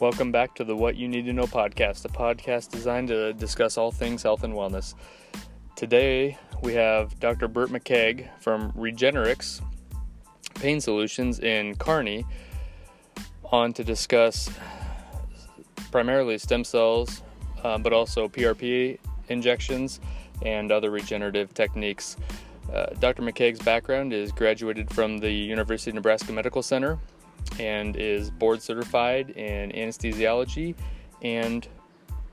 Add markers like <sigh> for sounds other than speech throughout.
Welcome back to the What You Need to Know podcast, a podcast designed to discuss all things health and wellness. Today we have Dr. Burt McKeag from Regenerix Pain Solutions in Kearney on to discuss primarily stem cells, uh, but also PRP injections and other regenerative techniques. Uh, Dr. McKeag's background is graduated from the University of Nebraska Medical Center and is board certified in anesthesiology and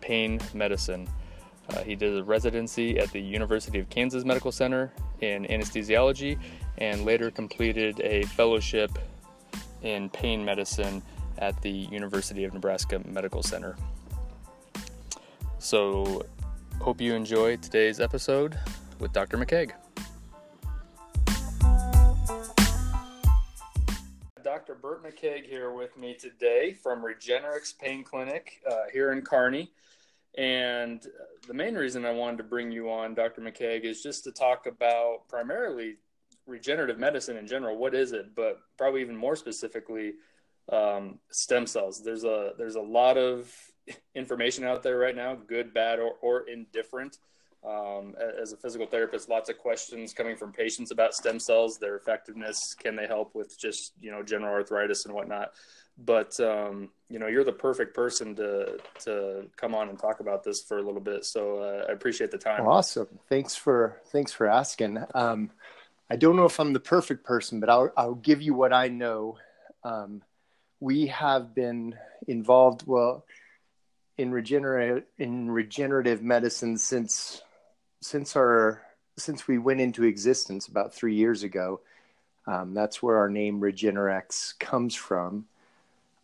pain medicine. Uh, he did a residency at the University of Kansas Medical Center in anesthesiology and later completed a fellowship in pain medicine at the University of Nebraska Medical Center. So, hope you enjoy today's episode with Dr. McKeag. Dr. Burt McKeag here with me today from Regenerix Pain Clinic uh, here in Kearney. And the main reason I wanted to bring you on, Dr. McKeag, is just to talk about primarily regenerative medicine in general. What is it? But probably even more specifically, um, stem cells. There's a there's a lot of <laughs> information out there right now, good, bad, or, or indifferent. Um, as a physical therapist, lots of questions coming from patients about stem cells, their effectiveness, can they help with just you know general arthritis and whatnot. But um, you know, you're the perfect person to to come on and talk about this for a little bit. So uh, I appreciate the time. Awesome. Thanks for thanks for asking. Um, I don't know if I'm the perfect person, but I'll I'll give you what I know. Um, we have been involved well in regenerate in regenerative medicine since since our since we went into existence about three years ago, um, that's where our name Regenerex comes from.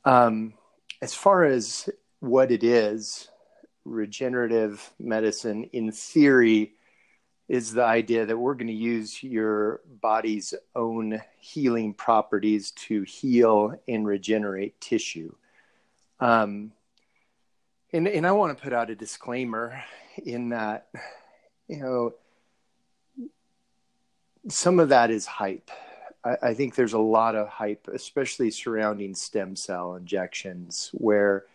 Um, as far as what it is, regenerative medicine, in theory, is the idea that we're going to use your body's own healing properties to heal and regenerate tissue. Um, and, and I want to put out a disclaimer in that you know, some of that is hype. I, I, think there's a lot of hype, especially surrounding stem cell injections, where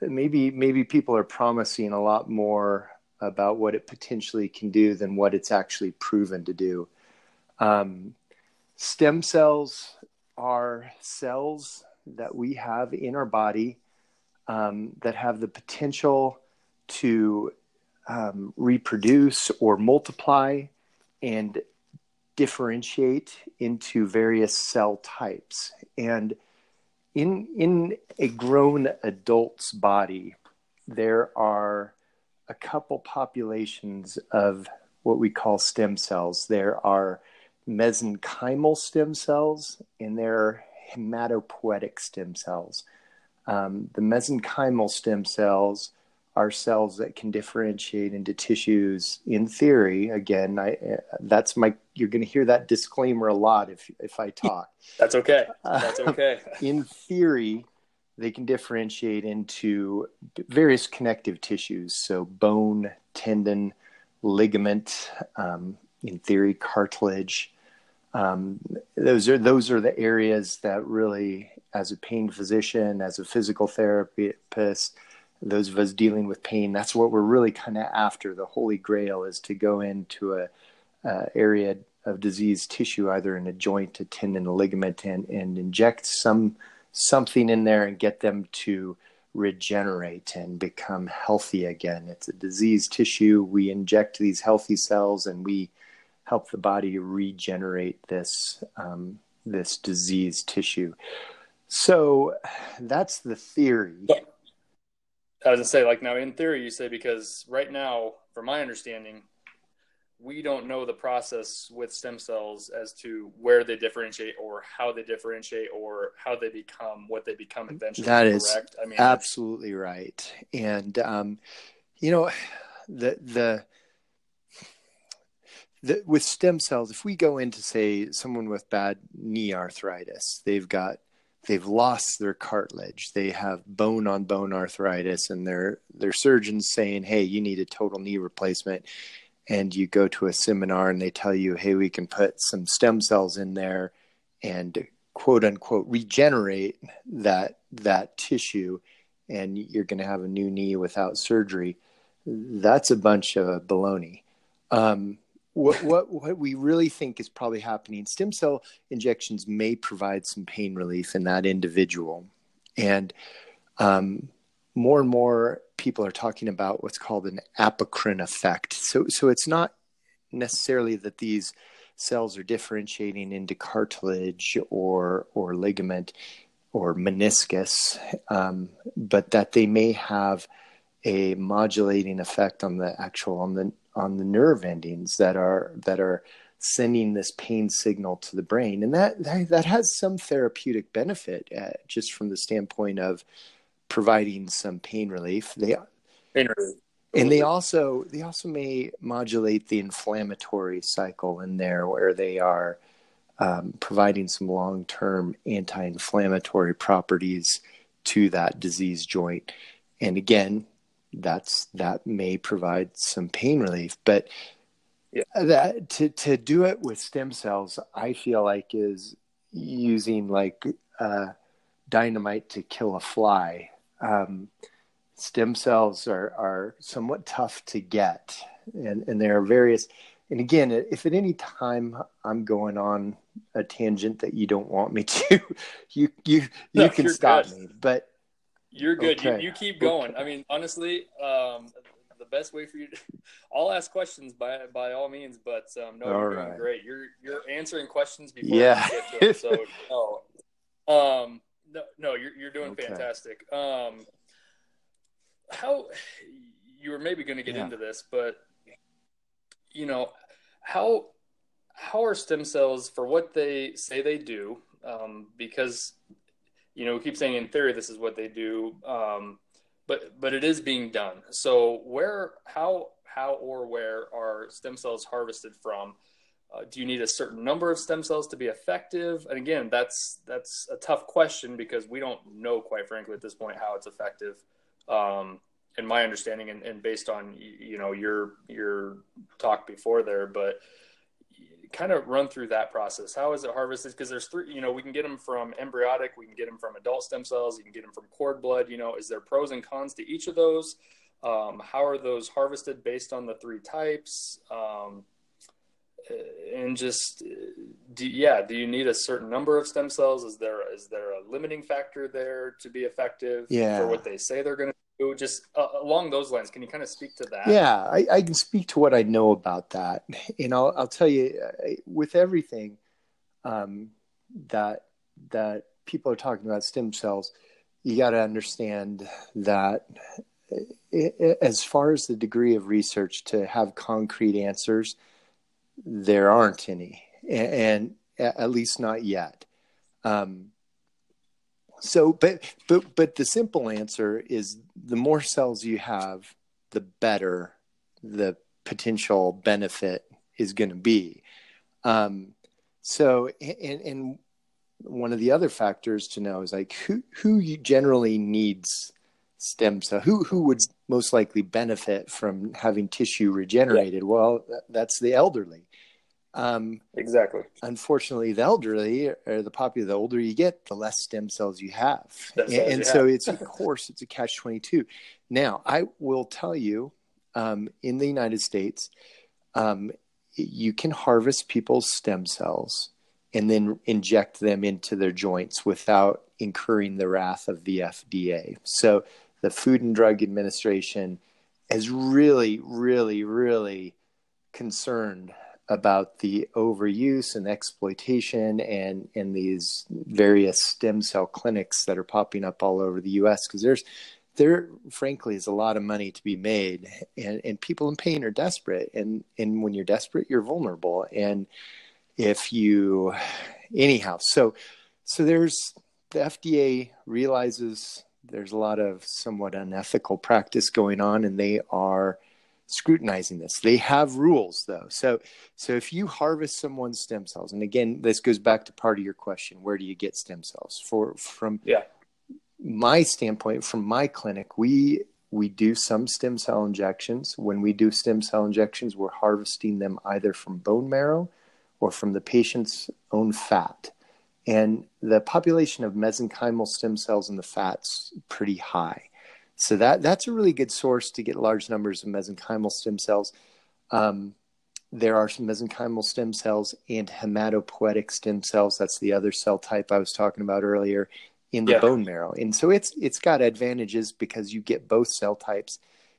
maybe maybe people are promising a lot more about what it potentially can do than what it's actually proven to do. Um, stem cells are cells that we have in our body um, that have the potential to um, reproduce or multiply and differentiate into various cell types. And in, in a grown adult's body, there are a couple populations of what we call stem cells. There are mesenchymal stem cells and there are hematopoietic stem cells. Um, the mesenchymal stem cells are cells that can differentiate into tissues in theory. Again i that's my you're going to hear that disclaimer a lot if if i talk. <laughs> That's okay. That's okay. uh, <laughs> in theory they can differentiate into various connective tissues. So bone tendon ligament um, in theory cartilage. Um, those are those are the areas that really as a pain physician as a physical therapist those of us dealing with pain, that's what we're really kind of after. The holy grail is to go into a, area of diseased tissue, either in a joint, a tendon, a ligament, and, and inject some something in there and get them to regenerate and become healthy again. It's a diseased tissue. We inject these healthy cells and we help the body regenerate this um, this diseased tissue. So that's the theory. I was gonna say, like now in theory, you say because right now, from my understanding, we don't know the process with stem cells as to where they differentiate or how they differentiate or how they become what they become eventually. That is correct. I mean, absolutely right. And um, you know, the the the, with stem cells, if we go into say someone with bad knee arthritis, they've got they've lost their cartilage they have bone on bone arthritis and their their surgeons saying hey you need a total knee replacement and you go to a seminar and they tell you hey we can put some stem cells in there and quote unquote regenerate that that tissue and you're going to have a new knee without surgery. That's a bunch of baloney. Um, what, what what we really think is probably happening stem cell injections may provide some pain relief in that individual. And um, more and more people are talking about what's called a paracrine effect. So so it's not necessarily that these cells are differentiating into cartilage or or ligament or meniscus um, but that they may have a modulating effect on the actual on the on the nerve endings that are that are sending this pain signal to the brain. And that that, that has some therapeutic benefit uh, just from the standpoint of providing some pain relief. They pain relief. and they also they also may modulate the inflammatory cycle in there where they are um, providing some long-term anti-inflammatory properties to that disease joint. And again that's that may provide some pain relief but yeah. that to to do it with stem cells i feel like is using like uh, dynamite to kill a fly um, stem cells are are somewhat tough to get and and there are various and again if at any time i'm going on a tangent that you don't want me to <laughs> you you you no, can stop good. me but you're good. Okay. You, you, keep going. Okay. I mean, honestly, um, the best way for you to, <laughs> I'll ask questions by by all means, but um, no, all you're right. doing great. You're you're answering questions before yeah. Them, so <laughs> no, um, no, no, you're you're doing okay. fantastic. Um, how you were maybe going to get yeah. into this, but you know how how are stem cells for what they say they do? Um, because you know, we keep saying in theory this is what they do, um, but but it is being done. So where, how, how, or where are stem cells harvested from? Uh, do you need a certain number of stem cells to be effective? And again, that's that's a tough question because we don't know, quite frankly, at this point how it's effective. Um, in my understanding, and, and based on you know your your talk before there, but kind of run through that process. How is it harvested? Because there's three, you know, we can get them from embryonic, we can get them from adult stem cells, you can get them from cord blood. You know, is there pros and cons to each of those? Um, how are those harvested based on the three types? Um, and just, do, yeah, do you need a certain number of stem cells? Is there is there a limiting factor there to be effective yeah. for what they say they're going to just uh, along those lines can you kind of speak to that? Yeah I, I, can speak to what i know about that. <laughs> And i'll, I'll tell you with everything um, that that people are talking about stem cells you got to understand that it, as far as the degree of research to have concrete answers there aren't any and, and at least not yet. Um, so but but but the simple answer is the more cells you have the better the potential benefit is going to be. Um, so and, and one of the other factors to know is like who who generally needs stem cell who who would most likely benefit from having tissue regenerated? Yeah. well that's the elderly um, exactly. Unfortunately, the elderly or the popular, the older you get, the less stem cells you have, and, and you so have. it's of <laughs> course it's a catch twenty two. Now, I will tell you, um, in the United States, um, you can harvest people's stem cells and then inject them into their joints without incurring the wrath of the FDA. So, the Food and Drug Administration is really, really, really concerned about the overuse and exploitation and and these various stem cell clinics that are popping up all over the US because there's there frankly is a lot of money to be made and and people in pain are desperate and and when you're desperate you're vulnerable and if you anyhow so so there's the FDA realizes there's a lot of somewhat unethical practice going on and they are scrutinizing this. They have rules though. So so if you harvest someone's stem cells, and again, this goes back to part of your question, where do you get stem cells? For from yeah. my standpoint, from my clinic, we we do some stem cell injections. When we do stem cell injections, we're harvesting them either from bone marrow or from the patient's own fat. And the population of mesenchymal stem cells in the fat's pretty high. So that that's a really good source to get large numbers of mesenchymal stem cells. Um, there are some mesenchymal stem cells and hematopoietic stem cells. That's the other cell type I was talking about earlier in the yeah. bone marrow. And so it's it's got advantages because you get both cell types.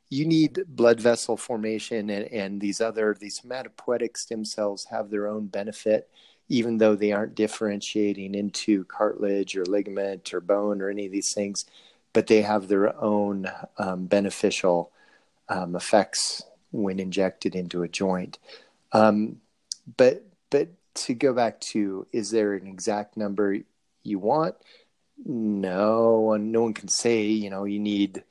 You need blood vessel formation and, and these other these hematopoietic stem cells have their own benefit, even though they aren't differentiating into cartilage or ligament or bone or any of these things, but they have their own um, beneficial um, effects when injected into a joint. Um, but but to go back to, is there an exact number you want? No, and no one can say you know you need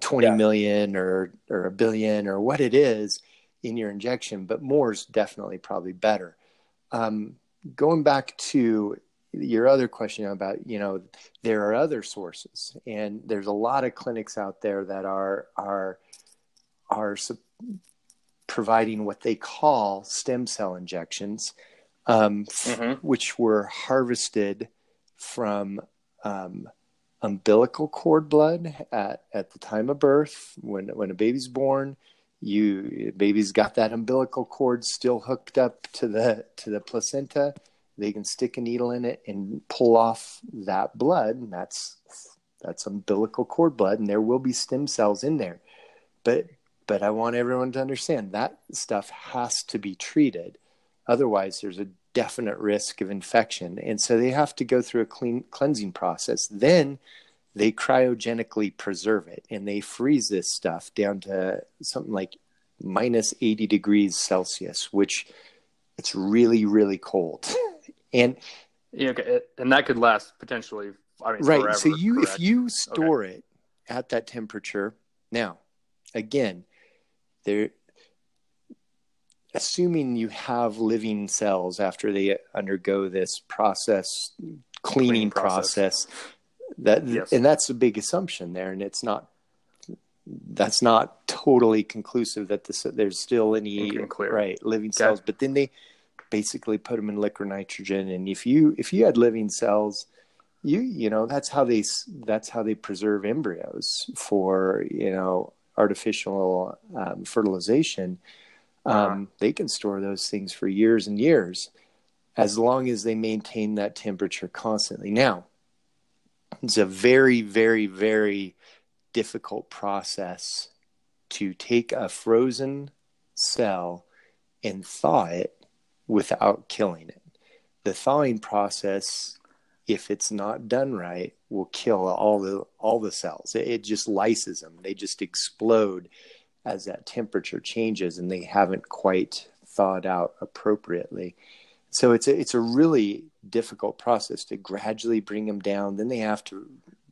twenty yeah. million or or a billion or what it is in your injection, but more is definitely probably better. Um, going back to your other question about you know there are other sources and there's a lot of clinics out there that are are are providing what they call stem cell injections, um, mm-hmm. which were harvested from um, umbilical cord blood at, at the time of birth. When, when a baby's born, you baby's got that umbilical cord still hooked up to the to the placenta. They can stick a needle in it and pull off that blood, and that's that's umbilical cord blood, and there will be stem cells in there. But but I want everyone to understand that stuff has to be treated. Otherwise, there's a definite risk of infection. And so they have to go through a clean cleansing process. Then they cryogenically preserve it and they freeze this stuff down to something like minus 80 degrees Celsius, which it's really, really cold. <laughs> and yeah, okay. and that could last potentially. I mean, right. Forever, so you, correct? if you store okay. it at that temperature, now, again, there assuming you have living cells after they undergo this process cleaning, cleaning process. process, that yes. and that's a big assumption there and it's not that's not totally conclusive that this, there's still any right living okay. cells but then they basically put them in liquid nitrogen and if you if you had living cells you you know that's how they that's how they preserve embryos for you know artificial um, fertilization, um, uh-huh. they can store those things for years and years as long as they maintain that temperature constantly. Now, it's a very, very, very difficult process to take a frozen cell and thaw it without killing it. The thawing process if it's not done right, will kill all the all the cells. It, it, just lyses them. They just explode as that temperature changes, and they haven't quite thawed out appropriately. So it's a, it's a really difficult process to gradually bring them down. Then they have to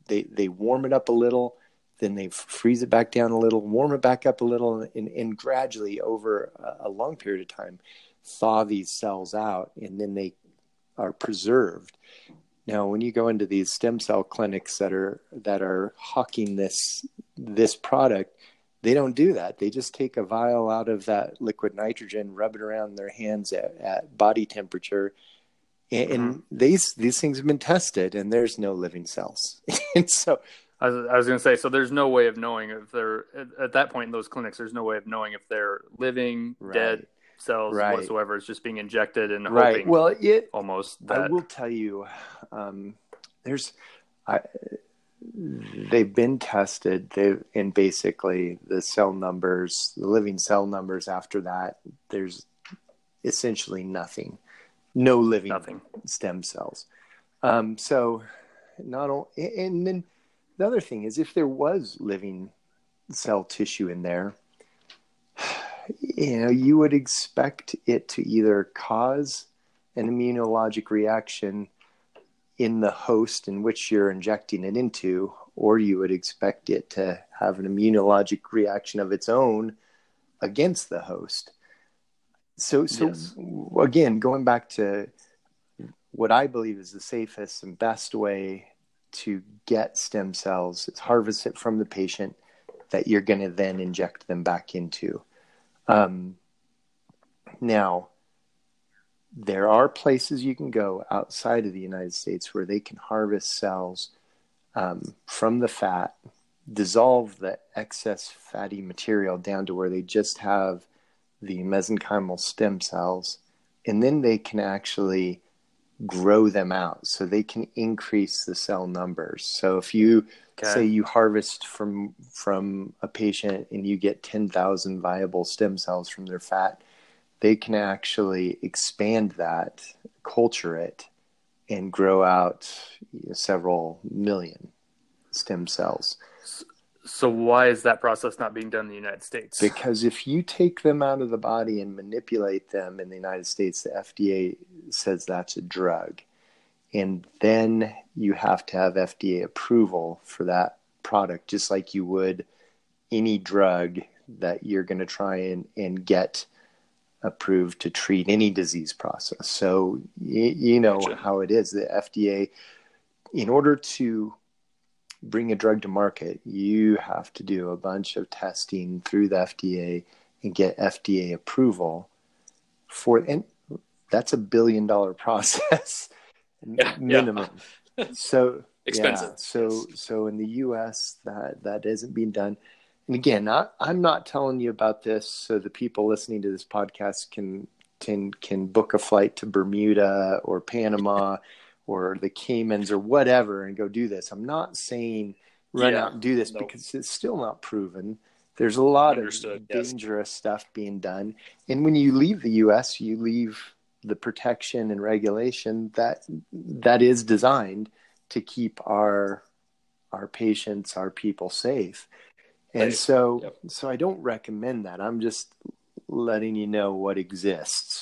they they warm it up a little, then they freeze it back down a little, warm it back up a little, and, and gradually over a, a long period of time thaw these cells out, and then they are preserved now, when you go into these stem cell clinics that are that are hawking this this product, they don't do that. They just take a vial out of that liquid nitrogen, rub it around their hands at, at body temperature, and, mm-hmm. and, these these things have been tested, and there's no living cells. <laughs> and so, I was, was going to say, so there's no way of knowing if they're at, at, that point in those clinics. There's no way of knowing if they're living, right. dead, cells right. whatsoever. It's just being injected and right. hoping. Well, it almost. That... I will tell you, um, there's, I, they've been tested. They and basically the cell numbers, the living cell numbers after that, there's essentially nothing, no living nothing. stem cells. Um, so, not only, and then the other thing is, if there was living cell tissue in there, you know, you would expect it to either cause an immunologic reaction in the host in which you're injecting it into, or you would expect it to have an immunologic reaction of its own against the host. So, so yes. again, going back to what I believe is the safest and best way to get stem cells is harvest it from the patient that you're going to then inject them back into. Um, now, there are places you can go outside of the United States where they can harvest cells um, from the fat dissolve the excess fatty material down to where they just have the mesenchymal stem cells, and then they can actually grow them out so they can increase the cell numbers. So if you okay. say you harvest from from a patient and you get 10,000 viable stem cells from their fat, they can actually expand that, culture it and grow out several million stem cells. So why is that process not being done in the United States? Because if you take them out of the body and manipulate them in the United States, the FDA says that's a drug. And then you have to have FDA approval for that product, just like you would any drug that you're going to try and, and get approved to treat any disease process. So, you, you know gotcha. how it is. The FDA, in order to bring a drug to market, you have to do a bunch of testing through the FDA and get FDA approval for and that's a billion dollar <laughs> process yeah, minimum. Yeah. <laughs> so expensive. Yeah, so so in the US that that isn't being done. And again, I, I'm not telling you about this so the people listening to this podcast can can can book a flight to Bermuda or Panama <laughs> or the Caymans or whatever and go do this. I'm not saying run yeah, out and do this because it's still not proven. There's a lot Understood, of yes. dangerous stuff being done. And when you leave the US, you leave the protection and regulation that that is designed to keep our our patients, our people safe. And so yep. so I don't recommend that. I'm just letting you know what exists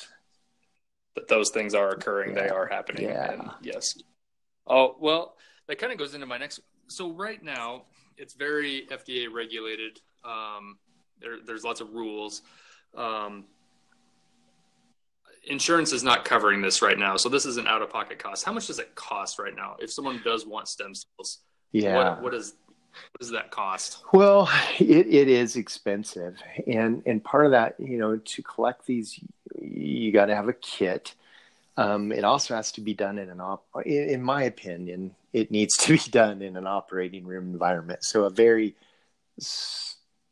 that those things are occurring, yeah. they are happening. Yeah. And yes. Oh, well, that kind of goes into my next. So right now, it's very FDA regulated. Um, there, there's lots of rules. Um, insurance is not covering this right now, so this is an out-of-pocket cost. How much does it cost right now if someone does want stem cells? Yeah. What, what is what does that cost? Well, it, it is expensive, and and part of that, you know, to collect these, you got to have a kit. Um, it also has to be done in an op. In, my opinion, it needs to be done in an operating room environment. So a very,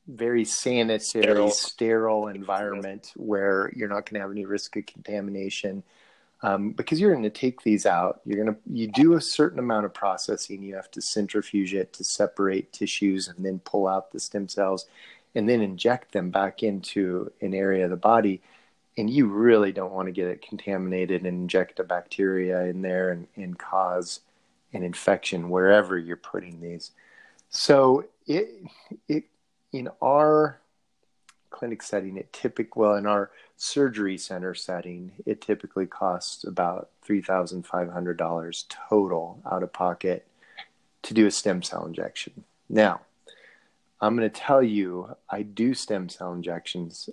very sanitary, sterile, sterile environment where you're not going to have any risk of contamination um, because you're going to take these out. You're going to you do a certain amount of processing. You have to centrifuge it to separate tissues and then pull out the stem cells, and then inject them back into an area of the body. And you really don't want to get it contaminated and inject a bacteria in there and, and cause an infection wherever you're putting these. So it it in our clinic setting, it typically well in our surgery center setting, it typically costs about three thousand five hundred dollars total out of pocket to do a stem cell injection. Now, I'm going to tell you, I do stem cell injections.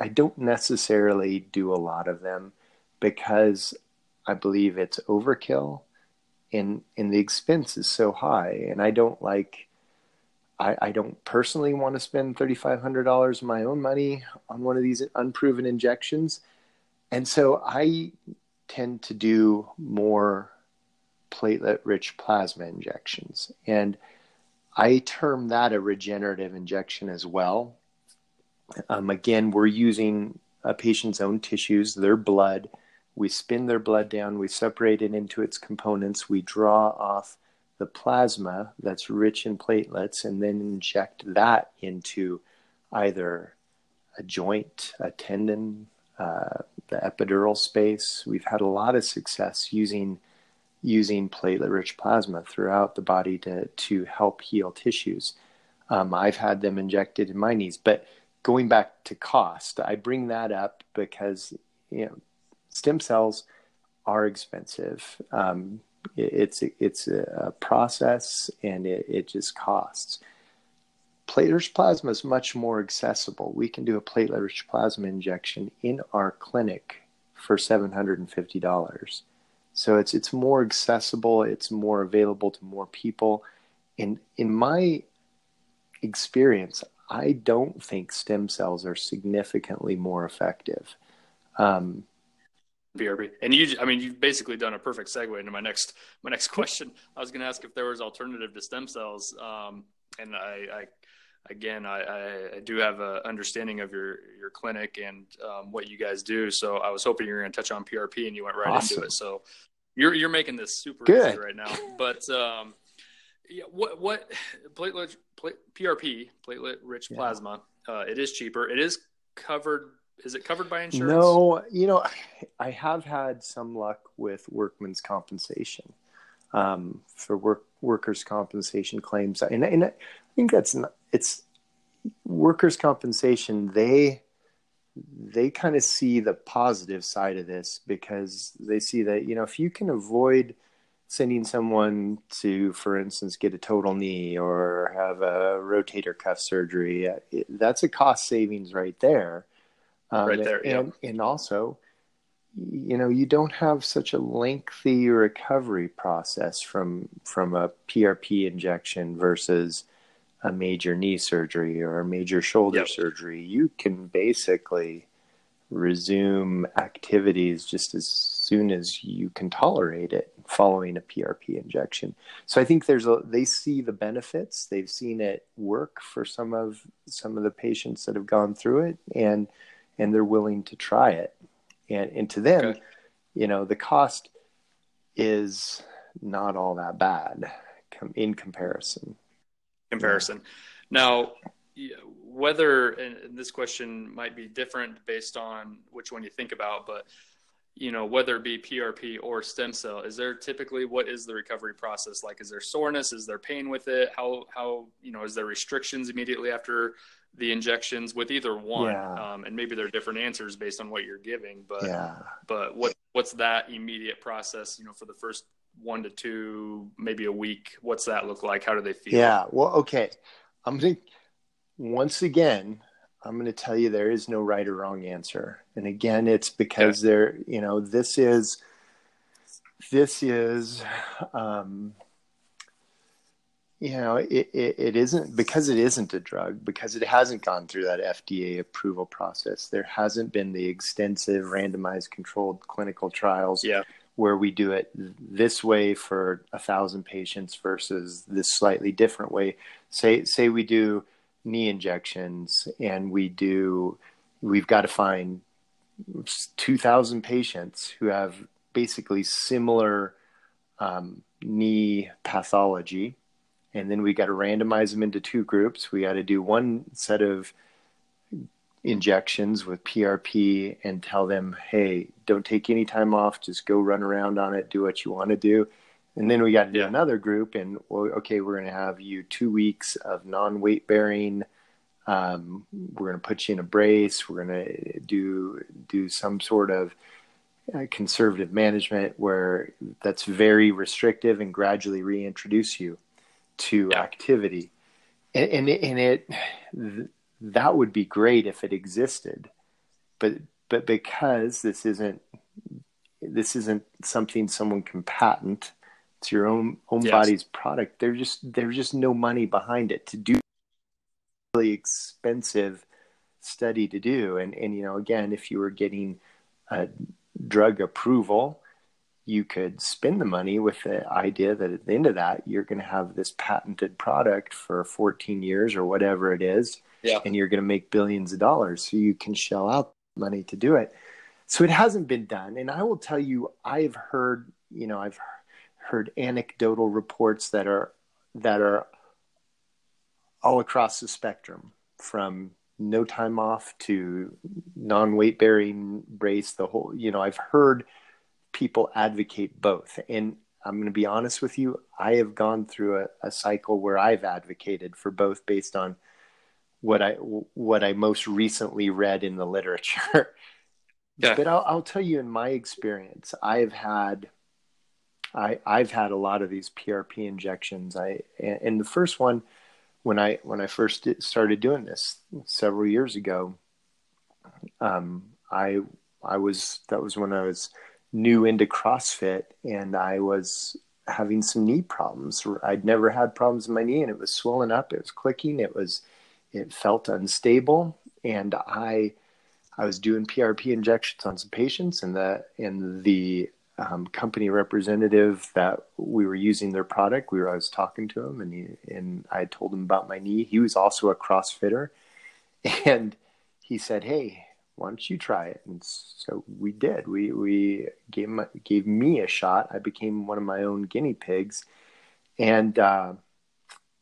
I don't necessarily do a lot of them because I believe it's overkill and and the expense is so high and I don't like I, I don't personally want to spend $3,500 of my own money on one of these unproven injections. And so I tend to do more platelet rich plasma injections. And I term that a regenerative injection as well. Um, again, we're using a patient's own tissues, their blood. We spin their blood down, we separate it into its components, we draw off the plasma that's rich in platelets and then inject that into either a joint, a tendon, uh, the epidural space. We've had a lot of success using using platelet-rich plasma throughout the body to to help heal tissues. Um, I've had them injected in my knees, but going back to cost, I bring that up because you know stem cells are expensive. Um, it's it's a process and it, it just costs. Platelet plasma is much more accessible. We can do a platelet-rich plasma injection in our clinic for seven hundred and fifty dollars. So it's it's more accessible. It's more available to more people. And in my experience, I don't think stem cells are significantly more effective. Um, BRB. And you, I mean, you've basically done a perfect segue into my next my next <laughs> question. I was going to ask if there was alternative to stem cells. Um, and I, I again, I, I, do have an understanding of your your clinic and um, what you guys do. So I was hoping you were going to touch on PRP, and you went right awesome. into it. So you're you're making this super Good. easy right now. But um, yeah, what what platelet PRP platelet rich yeah. plasma? Uh, it is cheaper. It is covered. Is it covered by insurance? No, you know, I have had some luck with workman's compensation um, for work workers' compensation claims, and, and I think that's not, it's workers' compensation. They they kind of see the positive side of this because they see that you know if you can avoid sending someone to, for instance, get a total knee or have a rotator cuff surgery, that's a cost savings right there. Um, right there, and, yeah. and also you know you don't have such a lengthy recovery process from from a PRP injection versus a major knee surgery or a major shoulder yep. surgery. You can basically resume activities just as soon as you can tolerate it following a PRP injection. So I think there's a they see the benefits. They've seen it work for some of some of the patients that have gone through it and and they're willing to try it and and to them, okay. you know, the cost is not all that bad in comparison. Comparison. Now, whether and this question might be different based on which one you think about, but you know whether it be PRP or stem cell, is there typically what is the recovery process like? Is there soreness? Is there pain with it? How how you know is there restrictions immediately after the injections with either one yeah. um, and maybe there are different answers based on what you're giving but yeah. but what what's that immediate process you know for the first one to two maybe a week what's that look like how do they feel yeah well okay i'm going once again i'm going to tell you there is no right or wrong answer and again it's because yeah. there you know this is this is um you know it, it, it isn't because it isn't a drug because it hasn't gone through that fda approval process there hasn't been the extensive randomized controlled clinical trials yeah. where we do it this way for a thousand patients versus this slightly different way say say we do knee injections and we do we've got to find 2000 patients who have basically similar um, knee pathology and then we got to randomize them into two groups. We got to do one set of injections with PRP and tell them, hey, don't take any time off, just go run around on it, do what you want to do. And then we got to do yeah. another group, and well, okay, we're going to have you two weeks of non weight bearing. Um, we're going to put you in a brace. We're going to do do some sort of uh, conservative management where that's very restrictive and gradually reintroduce you to yeah. activity and, and it, and it that would be great if it existed but but because this isn't this isn't something someone can patent it's your own own yes. body's product. There's just there's just no money behind it to do really expensive study to do. And and you know again if you were getting a drug approval you could spend the money with the idea that at the end of that you're going to have this patented product for 14 years or whatever it is yeah. and you're going to make billions of dollars. So you can shell out money to do it. So it hasn't been done. And i will tell you i've heard you know i've heard anecdotal reports that are that are all across the spectrum from no time off to non-weight bearing brace the whole you know i've heard people advocate both. And I'm going to be honest with you, I have gone through a, a cycle where I've advocated for both based on what I what I most recently read in the literature. <laughs> Yeah. But I'll, I'll tell you, in my experience, I've had I I've had a lot of these PRP injections. I and the first one when I when I first started doing this several years ago, um, I I was that was when I was new into CrossFit and I was having some knee problems. I'd never had problems in my knee and it was swollen up, it was clicking, it was it felt unstable and I I was doing PRP injections on some patients and the and the um, company representative that we were using their product. We were, I was talking to him and he, and I told him about my knee. He was also a CrossFitter <laughs> and he said, Hey, why don't you try it? And so we did. We, we gave, gave me a shot. I became one of my own guinea pigs and, uh,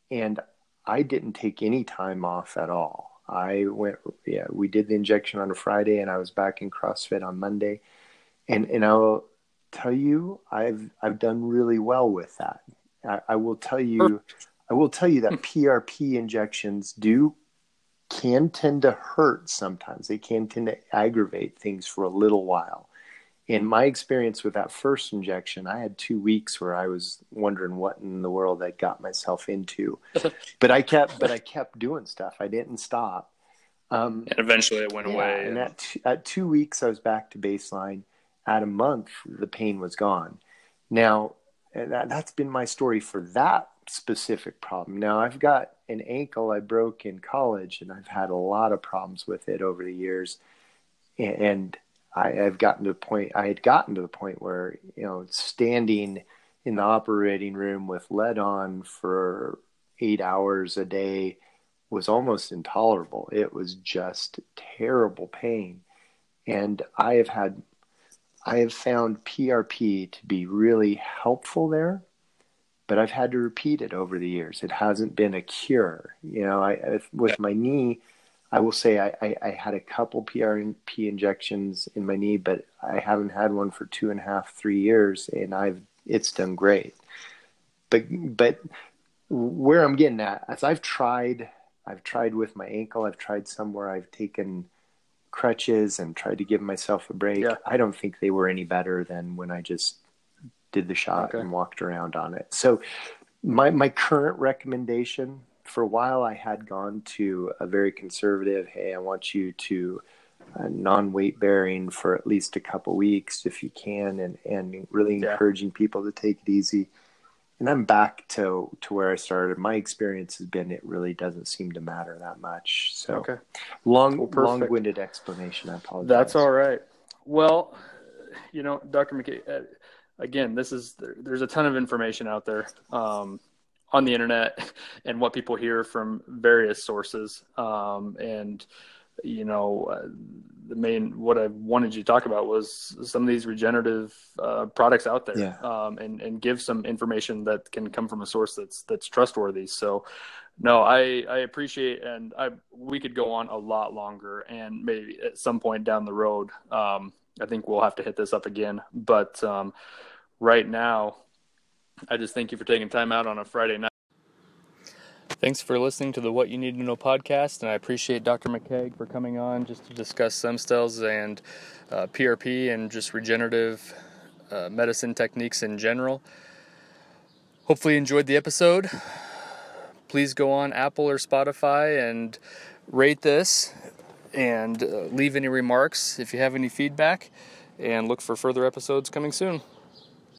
and I didn't take any time off at all. I went, yeah, we did the injection on a Friday and I was back in CrossFit on Monday. And, and I'll, tell you I've I've done really well with that. I, I will tell you I will tell you that PRP injections do can tend to hurt sometimes. They can tend to aggravate things for a little while. In my experience with that first injection, I had two weeks where I was wondering what in the world I got myself into. <laughs> but I kept but I kept doing stuff. I didn't stop. Um, and eventually it went yeah, away. And at, t- at two weeks, I was back to baseline at a month, the pain was gone. Now, that, that's been my story for that specific problem. Now, I've got an ankle I broke in college, and I've had a lot of problems with it over the years. And I, have gotten to the point, I had gotten to the point where, you know, standing in the operating room with lead on for eight hours a day was almost intolerable. It was just terrible pain. And I have had I have found PRP to be really helpful there, but I've had to repeat it over the years. It hasn't been a cure. You know, I, with my knee, I will say I, I, I, had a couple PRP injections in my knee, but I haven't had one for two and a half, three years, and I've it's done great. But but where I'm getting at, as I've tried, I've tried with my ankle, I've tried somewhere I've taken crutches and tried to give myself a break. Yeah. I don't think they were any better than when I just did the shot okay. and walked around on it. So my my current recommendation for a while I had gone to a very conservative, hey, I want you to uh, non-weight bearing for at least a couple weeks if you can and and really yeah. encouraging people to take it easy and I'm back to to where I started. My experience has been it really doesn't seem to matter that much. So okay. long well, long winded explanation. I apologize. That's all right. Well, you know, Dr. McKeag, uh, again, this is there, there's a ton of information out there um, on the internet <laughs> and what people hear from various sources. Um, and you know, uh, the main what I wanted you to talk about was some of these regenerative uh, products out there, yeah. um, and and give some information that can come from a source that's that's trustworthy. So, no, I I appreciate, and I we could go on a lot longer, and maybe at some point down the road, um, I think we'll have to hit this up again. But um, right now, I just thank you for taking time out on a Friday night. Thanks for listening to the What You Need to Know podcast, and I appreciate Dr. McKeag for coming on just to discuss stem cells and uh, PRP and just regenerative uh, medicine techniques in general. Hopefully, you enjoyed the episode. Please go on Apple or Spotify and rate this and uh, leave any remarks if you have any feedback, and look for further episodes coming soon.